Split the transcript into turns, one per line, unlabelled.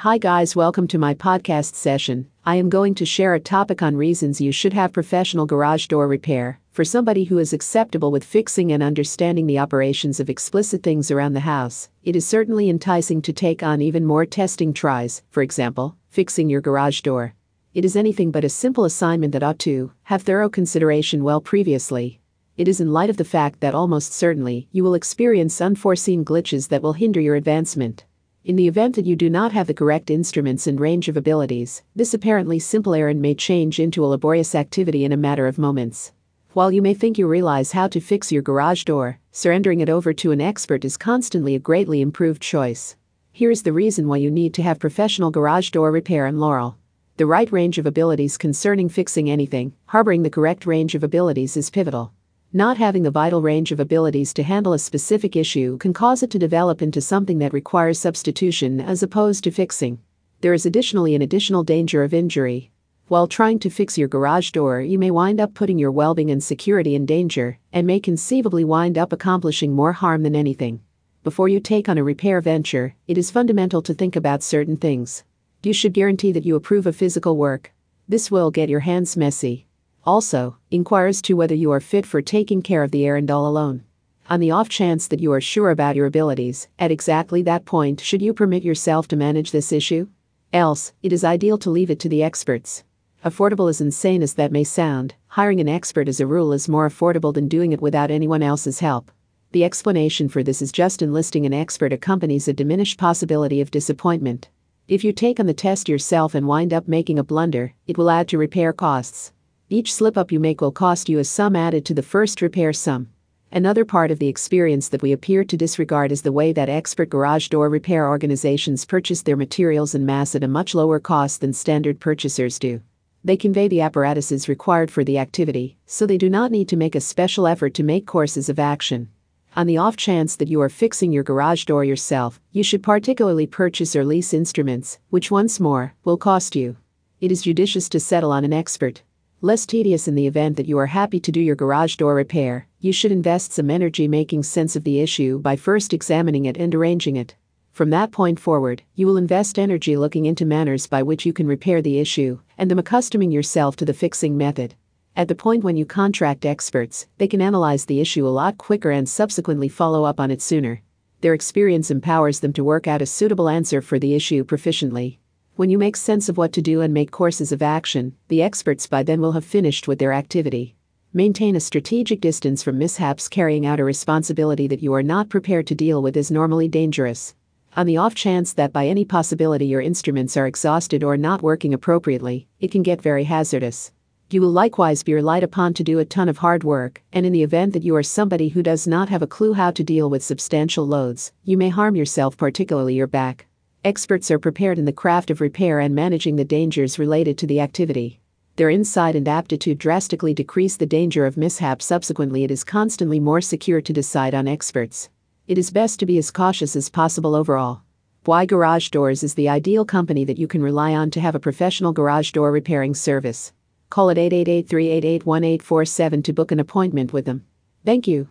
Hi, guys, welcome to my podcast session. I am going to share a topic on reasons you should have professional garage door repair for somebody who is acceptable with fixing and understanding the operations of explicit things around the house. It is certainly enticing to take on even more testing tries, for example, fixing your garage door. It is anything but a simple assignment that ought to have thorough consideration well previously. It is in light of the fact that almost certainly you will experience unforeseen glitches that will hinder your advancement. In the event that you do not have the correct instruments and range of abilities, this apparently simple errand may change into a laborious activity in a matter of moments. While you may think you realize how to fix your garage door, surrendering it over to an expert is constantly a greatly improved choice. Here is the reason why you need to have professional garage door repair and Laurel. The right range of abilities concerning fixing anything, harboring the correct range of abilities is pivotal. Not having the vital range of abilities to handle a specific issue can cause it to develop into something that requires substitution as opposed to fixing. There is additionally an additional danger of injury. While trying to fix your garage door, you may wind up putting your well being and security in danger, and may conceivably wind up accomplishing more harm than anything. Before you take on a repair venture, it is fundamental to think about certain things. You should guarantee that you approve of physical work. This will get your hands messy. Also, inquire as to whether you are fit for taking care of the errand all alone. On the off chance that you are sure about your abilities, at exactly that point should you permit yourself to manage this issue? Else, it is ideal to leave it to the experts. Affordable as insane as that may sound, hiring an expert as a rule is more affordable than doing it without anyone else's help. The explanation for this is just enlisting an expert accompanies a diminished possibility of disappointment. If you take on the test yourself and wind up making a blunder, it will add to repair costs. Each slip up you make will cost you a sum added to the first repair sum. Another part of the experience that we appear to disregard is the way that expert garage door repair organizations purchase their materials in mass at a much lower cost than standard purchasers do. They convey the apparatuses required for the activity, so they do not need to make a special effort to make courses of action. On the off chance that you are fixing your garage door yourself, you should particularly purchase or lease instruments, which once more will cost you. It is judicious to settle on an expert, Less tedious in the event that you are happy to do your garage door repair, you should invest some energy making sense of the issue by first examining it and arranging it. From that point forward, you will invest energy looking into manners by which you can repair the issue, and them accustoming yourself to the fixing method. At the point when you contract experts, they can analyze the issue a lot quicker and subsequently follow up on it sooner. Their experience empowers them to work out a suitable answer for the issue proficiently. When you make sense of what to do and make courses of action, the experts by then will have finished with their activity. Maintain a strategic distance from mishaps carrying out a responsibility that you are not prepared to deal with is normally dangerous. On the off chance that by any possibility your instruments are exhausted or not working appropriately, it can get very hazardous. You will likewise be relied upon to do a ton of hard work, and in the event that you are somebody who does not have a clue how to deal with substantial loads, you may harm yourself, particularly your back. Experts are prepared in the craft of repair and managing the dangers related to the activity. Their insight and aptitude drastically decrease the danger of mishap. Subsequently, it is constantly more secure to decide on experts. It is best to be as cautious as possible overall. BWI Garage Doors is the ideal company that you can rely on to have a professional garage door repairing service. Call at 888 388 1847 to book an appointment with them. Thank you.